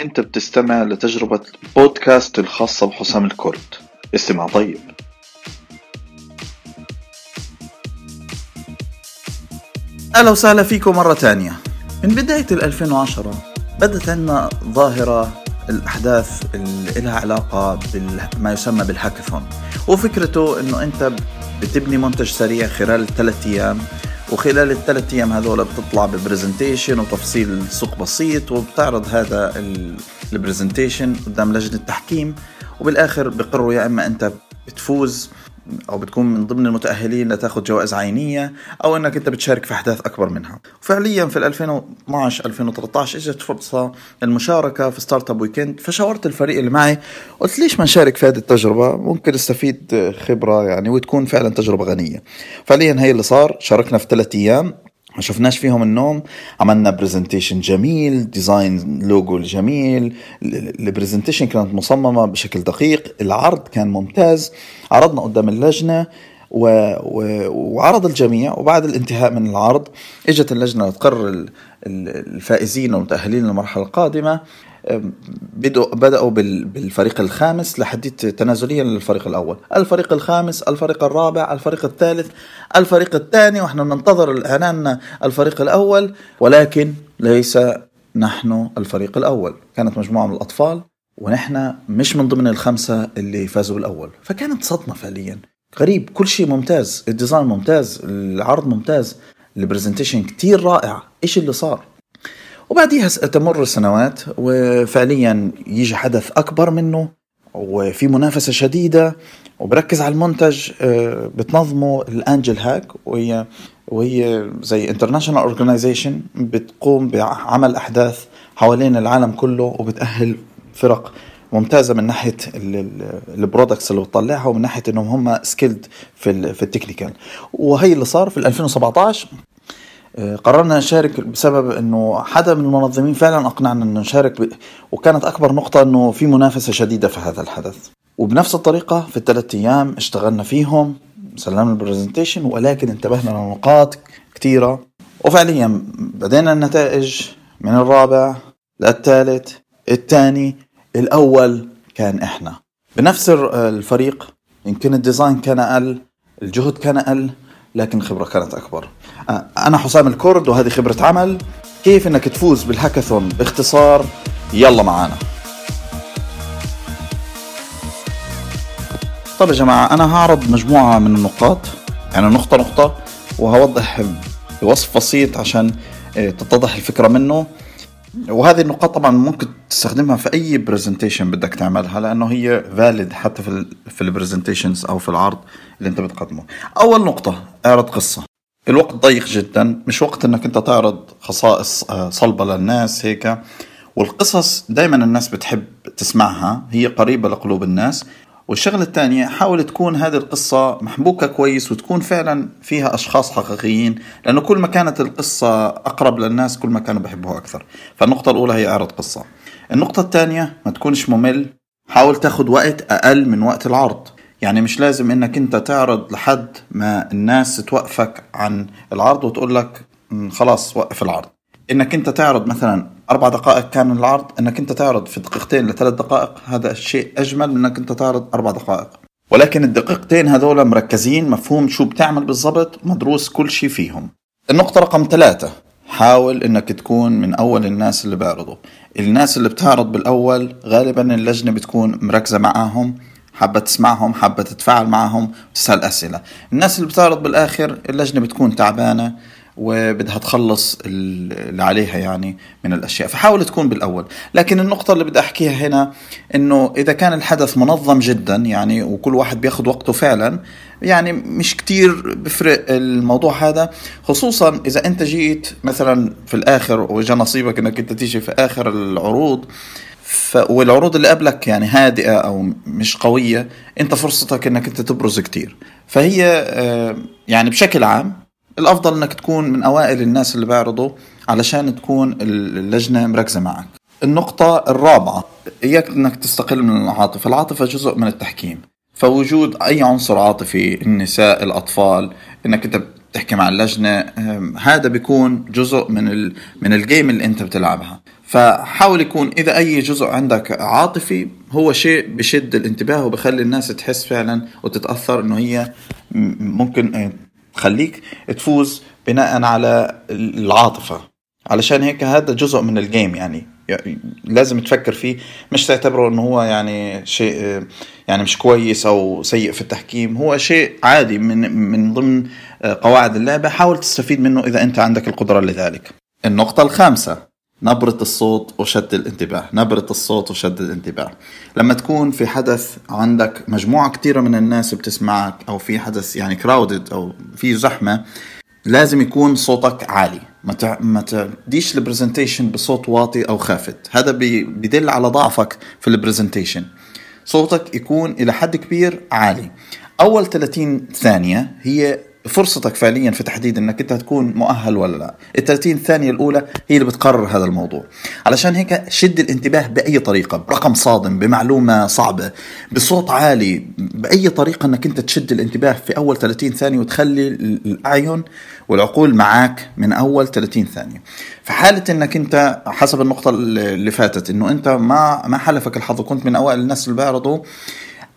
أنت بتستمع لتجربة بودكاست الخاصة بحسام الكرد استمع طيب. أهلا وسهلا فيكم مرة تانية. من بداية ال 2010 بدت عندنا ظاهرة الأحداث اللي لها علاقة بما يسمى بالهاكاثون. وفكرته أنه أنت بتبني منتج سريع خلال ثلاثة أيام وخلال الثلاث أيام هذول بتطلع ببرزنتيشن وتفصيل سوق بسيط وبتعرض هذا ال presentation قدام لجنة التحكيم وبالآخر بقرروا يا إما أنت بتفوز أو بتكون من ضمن المتأهلين لتاخذ جوائز عينية أو إنك أنت بتشارك في أحداث أكبر منها. وفعليا في 2012 2013 إجت فرصة للمشاركة في Startup Weekend فشاورت الفريق اللي معي قلت ليش ما نشارك في هذه التجربة؟ ممكن نستفيد خبرة يعني وتكون فعلا تجربة غنية. فعليا هي اللي صار شاركنا في ثلاث أيام. ما شفناش فيهم النوم. عملنا presentation جميل design logo جميل. ال presentation كانت مصممة بشكل دقيق. العرض كان ممتاز. عرضنا قدام اللجنة و... و... وعرض الجميع. وبعد الانتهاء من العرض إجت اللجنة تقرر الفائزين والمتأهلين للمرحلة القادمة. بدأوا بالفريق الخامس لحديث تنازليا للفريق الأول. الفريق الخامس الفريق الرابع الفريق الثالث الفريق الثاني ونحن ننتظر الإعلان الفريق الأول ولكن ليس نحن الفريق الأول. كانت مجموعة من الأطفال ونحن مش من ضمن الخمسة اللي فازوا بالأول. فكانت صدمة فعليا. غريب كل شيء ممتاز ال design ممتاز العرض ممتاز ال presentation كتير رائع. إيش اللي صار؟ وبعديها تمر السنوات وفعليا يجي حدث أكبر منه وفي منافسة شديدة وبركز على المنتج آه، بتنظمه ال AngelHack وهي وهي زي international organization بتقوم بعمل أحداث حوالين العالم كله وبتأهل فرق ممتازة من ناحية ال products اللي بتطلعها ومن ناحية إنهم هم skilled في ال technical وهي اللي صار في 2017 آه، قررنا نشارك بسبب إنه حدا من المنظمين فعلا أقنعنا إنه نشارك ب... وكانت أكبر نقطة إنه في منافسة شديدة في هذا الحدث. وبنفس الطريقة في الثلاث أيام اشتغلنا فيهم سلمنا ال presentation ولكن انتبهنا لنقاط كثيرة وفعليا بدينا النتائج من الرابع للثالث الثاني الأول كان إحنا. بنفس الفريق يمكن ال design كان أقل الجهد كان أقل لكن الخبرة كانت أكبر. أنا حسام الكرد وهذه خبرة عمل. كيف أنك تفوز بالهاكاثون؟ باختصار يلا معانا. طيب يا جماعة أنا هعرض مجموعة من النقاط. يعني نقطة نقطة وهوضح بوصف بسيط عشان آه، تتضح الفكرة منه. وهذه النقاط طبعا ممكن تستخدمها في أي presentation بدك تعملها لأنه هي valid حتى في ال في ال presentations أو في العرض اللي أنت بتقدمه. أول نقطة اعرض قصة. الوقت ضيق جدا. مش وقت إنك أنت تعرض خصائص آه، صلبة للناس هيك. والقصص دائما الناس بتحب تسمعها. هي قريبة لقلوب الناس. والشغلة الثانية حاول تكون هذه القصة محبوكة كويس وتكون فعلا فيها أشخاص حقيقيين لأنه كل ما كانت القصة أقرب للناس كل ما كانوا بيحبوها أكثر. فالنقطة الأولى هي اعرض قصة. النقطة الثانية ما تكونش ممل. حاول تاخد وقت أقل من وقت العرض. يعني مش لازم إنك أنت تعرض لحد ما الناس توقفك عن العرض وتقول لك خلاص وقف العرض. إنك أنت تعرض مثلا أربع دقائق كان العرض إنك أنت تعرض في دقيقتين لثلاث دقائق هذا الشيء أجمل من إنك أنت تعرض أربع دقائق. ولكن الدقيقتين هذول مركزين مفهوم شو بتعمل بالضبط مدروس كل شيء فيهم. النقطة رقم ثلاثة حاول إنك تكون من أول الناس اللي بيعرضوا الناس اللي بتعرض بالأول غالبا اللجنة بتكون مركزة معاهم. حابة تسمعهم حابة تتفاعل معهم وتسأل أسئلة. الناس اللي بتعرض بالآخر اللجنة بتكون تعبانة وبدها تخلص اللي عليها يعني من الأشياء فحاول تكون بالأول. لكن النقطة اللي بدي أحكيها هنا إنه إذا كان الحدث منظم جدا يعني وكل واحد بياخذ وقته فعلا يعني مش كتير بفرق الموضوع هذا. خصوصا إذا أنت جيت مثلا في الآخر واجا نصيبك إنك أنت تيجي في آخر العروض ف... والعروض اللي قبلك يعني هادئة أو مش قوية أنت فرصتك إنك أنت تبرز كتير. فهي آه، يعني بشكل عام الأفضل إنك تكون من أوائل الناس اللي بيعرضوا علشان تكون اللجنة مركزة معك. النقطة الرابعة إياك أنك تستقل من العاطفة. العاطفة جزء من التحكيم. فوجود أي عنصر عاطفي النساء الأطفال أنك أنت بتحكي مع اللجنة هذا بيكون جزء من ال من الجيم اللي أنت بتلعبها. فحاول يكون إذا أي جزء عندك عاطفي هو شيء بشد الانتباه وبخلي الناس تحس فعلا وتتأثر إنه هي ممكن تخليك تفوز بناء على العاطفة. علشان هيك هذا جزء من الجيم يعني. لازم تفكر فيه مش تعتبره إنه هو يعني شيء يعني مش كويس أو سيء في التحكيم. هو شيء عادي من من ضمن قواعد اللعبة. حاول تستفيد منه إذا أنت عندك القدرة لذلك. النقطة الخامسة. نبرة الصوت وشد الانتباه. نبرة الصوت وشد الانتباه. لما تكون في حدث عندك مجموعة كثيرة من الناس بتسمعك أو في حدث يعني crowded أو في زحمة لازم يكون صوتك عالي. ما ما تديش ال presentation بصوت واطي أو خافت. هذا بيدل على ضعفك في ال presentation صوتك يكون إلى حد كبير عالي. أول 30 ثانية هي فرصتك فعليا في تحديد إنك أنت تكون مؤهل ولا لا. ال 30 ثانية الأولى هي اللي بتقرر هذا الموضوع. علشان هيك شد الانتباه بأي طريقة برقم صادم بمعلومة صعبة بصوت عالي بأي طريقة إنك أنت تشد الانتباه في أول 30 ثانية وتخلي الاعين والعقول معك من أول 30 ثانية. في حالة إنك أنت حسب النقطة اللي فاتت إنه أنت ما ما حلفك الحظ وكنت من أوائل الناس اللي بيعرضوا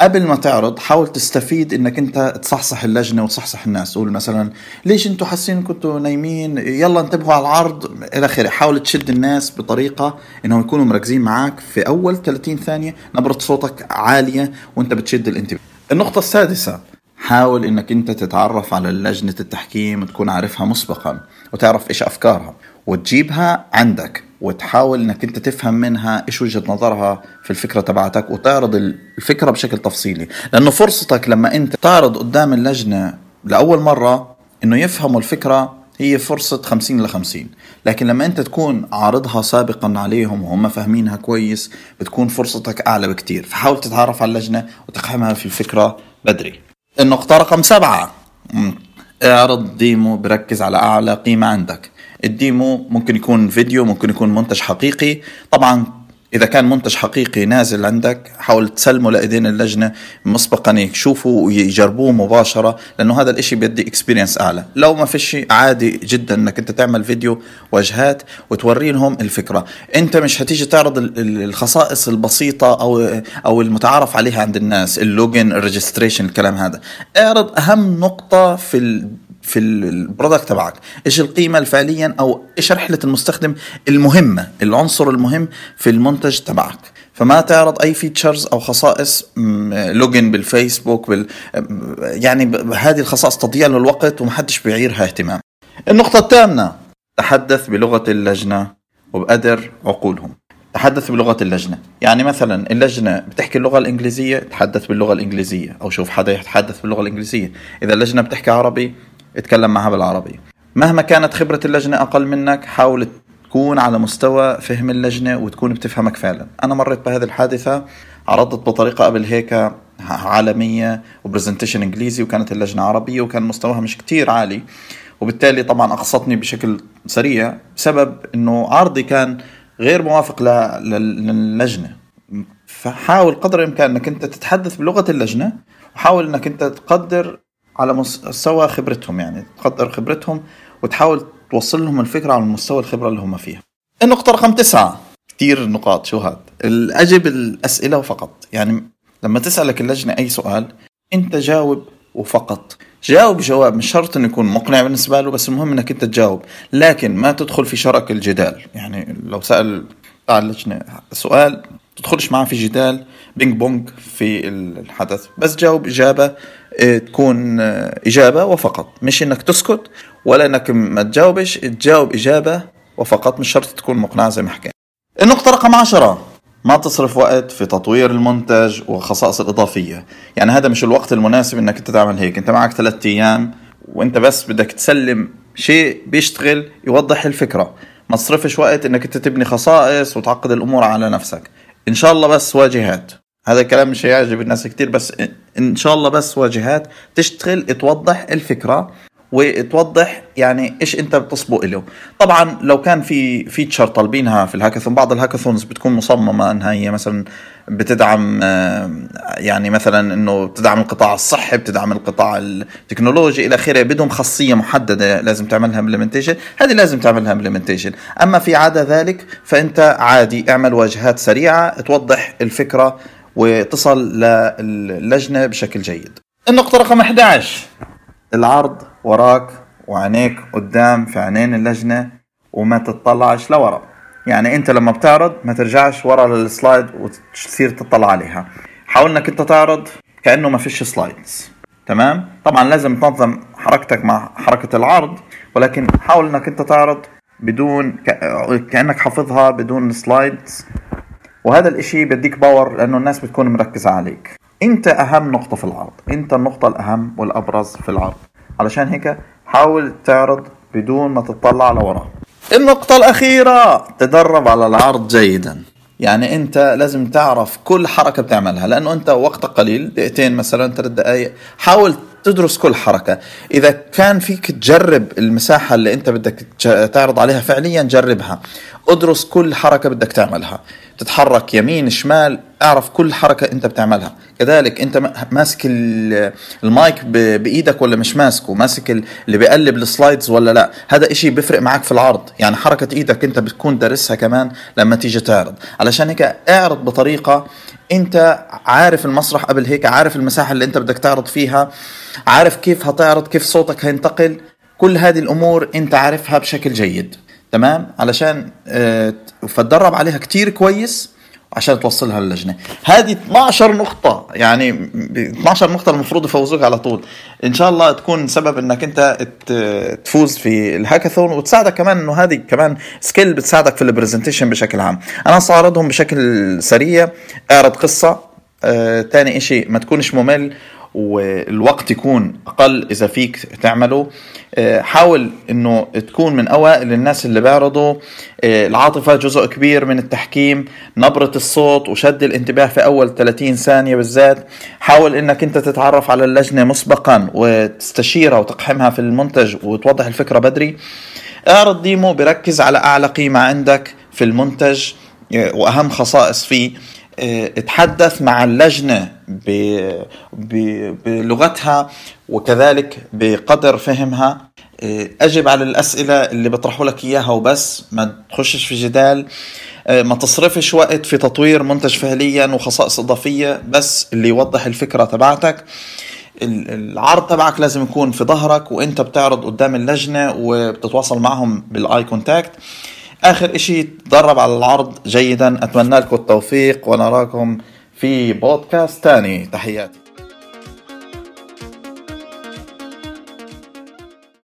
قبل ما تعرض حاول تستفيد إنك أنت تصحصح اللجنة وتصحصح الناس. تقول مثلا ليش أنتم حاسين كنتوا نايمين؟ يلا انتبهوا على العرض. إلى آخره. حاول تشد الناس بطريقة إنهم يكونوا مركزين معك في أول 30 ثانية نبرة صوتك عالية وأنت بتشد الانتباه. النقطة السادسة حاول إنك أنت تتعرف على لجنه التحكيم وتكون عارفها مسبقا وتعرف إيش أفكارها وتجيبها عندك. وتحاول إنك أنت تفهم منها إيش وجهة نظرها في الفكرة تبعتك وتعرض الفكرة بشكل تفصيلي. لأنه فرصتك لما أنت تعرض قدام اللجنة لأول مرة إنه يفهموا الفكرة هي فرصة 50 ل 50 لكن لما أنت تكون عارضها سابقا عليهم وهم فاهمينها كويس بتكون فرصتك أعلى بكتير. فحاول تتعرف على اللجنة وتقحمها في الفكرة بدري. النقطة رقم سبعة. اعرض demo بركز على أعلى قيمة عندك. ال demo ممكن يكون فيديو ممكن يكون منتج حقيقي. طبعا إذا كان منتج حقيقي نازل عندك حاول تسلمه لايدين اللجنة مسبقا يشوفوا ويجربوه مباشرة لأنه هذا الإشي بيدي experience أعلى. لو ما فيش عادي جدا إنك أنت تعمل فيديو واجهات وتوري لهم الفكرة. أنت مش هتيجي تعرض الخصائص البسيطة أو أو المتعارف عليها عند الناس ال login ال registration الكلام هذا. اعرض أهم نقطة في في ال product تبعك. إيش القيمة فعليا أو إيش رحلة المستخدم المهمة العنصر المهم في المنتج تبعك. فما تعرض أي features أو خصائص login بالفيسبوك بال يعني هذه الخصائص تضيع له الوقت ومحدش بيعيرها اهتمام. النقطة الثامنة تحدث بلغة اللجنة وبقدر عقولهم. تحدث بلغة اللجنة. يعني مثلا اللجنة بتحكي اللغة الإنجليزية تحدث باللغة الإنجليزية. أو شوف حدا يتحدث باللغة الإنجليزية. إذا اللجنة بتحكي عربي اتكلم معها بالعربي مهما كانت خبرة اللجنة أقل منك حاول تكون على مستوى فهم اللجنة وتكون بتفهمك فعلا. أنا مريت بهذه الحادثة عرضت بطريقة قبل هيك عالمية وبرزنتيشن إنجليزي وكانت اللجنة عربية وكان مستواها مش كتير عالي. وبالتالي طبعا أقصتني بشكل سريع بسبب أنه عرضي كان غير موافق للجنة. فحاول قدر الإمكان أنك أنت تتحدث بلغة اللجنة وحاول أنك أنت تقدر على مستوى خبرتهم يعني تقدر خبرتهم وتحاول توصل لهم الفكرة على مستوى الخبرة اللي هم فيها. النقطة رقم تسعة. كثير نقاط شو هاد؟ أجب الأسئلة فقط. يعني لما تسألك اللجنة أي سؤال أنت جاوب وفقط. جاوب جواب مش شرط إنه يكون مقنع بالنسبة له بس المهم إنك أنت تجاوب. لكن ما تدخل في شرك الجدال. يعني لو سأل بتاع اللجنة سؤال تدخلش معاه في جدال بينج بونج في الحدث. بس جاوب إجابة تكون إجابة وفقط. مش إنك تسكت ولا إنك ما تجاوبش تجاوب إجابة وفقط مش شرط تكون مقنع زي ما حكينا. النقطة رقم عشرة ما تصرف وقت في تطوير المنتج والخصائص الإضافية. يعني هذا مش الوقت المناسب إنك أنت تعمل هيك. أنت معك ثلاثة أيام وأنت بس بدك تسلم شيء بيشتغل يوضح الفكرة. ما تصرفش وقت إنك أنت تبني خصائص وتعقد الأمور على نفسك. إن شاء الله بس واجهات. هذا الكلام مش هيعجب الناس كتير بس إن شاء الله بس واجهات تشتغل توضح الفكرة وتوضح يعني إيش أنت بتصبو له طبعا لو كان في feature طالبينها في الهاكاثون بعض ال hackathons بتكون مصممة إنها هي مثلا بتدعم آه، يعني مثلا إنه بتدعم القطاع الصحي بتدعم القطاع التكنولوجي إلى آخره بدهم خاصية محددة لازم تعملها implementation هذه لازم تعملها implementation أما في عدا ذلك فأنت عادي اعمل واجهات سريعة توضح الفكرة وتصل للجنة بشكل جيد. النقطة رقم 11 العرض وراك وعينيك قدام في عينين اللجنة وما تطلعش لورا. يعني أنت لما بتعرض ما ترجعش ورا للسلايد وتصير تطلع عليها. حاول إنك أنت تعرض كأنه ما فيش سلايدز. تمام؟ طبعا لازم تنظم حركتك مع حركة العرض ولكن حاول إنك أنت تعرض بدون كأنك حافظها بدون slides. وهذا الإشي بديك power لأنه الناس بتكون مركزة عليك. أنت أهم نقطة في العرض. أنت النقطة الأهم والأبرز في العرض. علشان هيك حاول تعرض بدون ما تطلع لورا. النقطة الأخيرة تدرب على العرض جيدا. يعني أنت لازم تعرف كل حركة بتعملها. لأنه أنت وقتك قليل دقيقتين مثلا ثلاث دقائق حاول تدرس كل حركة. إذا كان فيك تجرب المساحة اللي أنت بدك تعرض عليها فعليا جربها. ادرس كل حركة بدك تعملها. تتحرك يمين شمال اعرف كل حركة أنت بتعملها. كذلك أنت ماسك المايك بإيدك ولا مش ماسكه؟ ماسك اللي بيقلب ال slides ولا لا؟ هذا إشي بيفرق معك في العرض. يعني حركة إيدك أنت بتكون دارسها كمان لما تيجي تعرض. علشان هيك اعرض بطريقة انت عارف المسرح قبل هيك عارف المساحة اللي انت بدك تعرض فيها عارف كيف هتعرض كيف صوتك هينتقل كل هذه الأمور انت عارفها بشكل جيد. تمام؟ علشان آه، فتدرب عليها كتير كويس. عشان توصلها للجنه هذه 12 نقطة يعني 12 نقطة المفروض يفوزوك على طول. إن شاء الله تكون سبب إنك أنت تفوز في الهاكاثون وتساعدك كمان إنه هذه كمان skill بتساعدك في ال presentation بشكل عام. أنا صاعرضهم بشكل سريع أعرض قصة آه، تاني إشي ما تكونش ممل. والوقت يكون أقل إذا فيك تعمله. آه، حاول إنه تكون من أوائل الناس اللي بيعرضوا. آه، العاطفة جزء كبير من التحكيم. نبرة الصوت وشد الانتباه في أول 30 ثانية بالذات. حاول إنك أنت تتعرف على اللجنة مسبقا وتستشيرها وتقحمها في المنتج وتوضح الفكرة بدري. اعرض demo بركز على أعلى قيمة عندك في المنتج آه، وأهم خصائص فيه. تحدث مع اللجنة بلغتها وكذلك بقدر فهمها. أجب على الأسئلة اللي بيطرحوا لك إياها وبس ما تخشش في جدال. ما تصرفش وقت في تطوير منتج فعليا وخصائص إضافية بس اللي يوضح الفكرة تبعتك. العرض تبعك لازم يكون في ظهرك وإنت بتعرض قدام اللجنة وبتتواصل معهم بال eye contact. آخر إشي تدرب على العرض جيدا. أتمنى لكم التوفيق ونراكم في بودكاست تاني. تحياتي.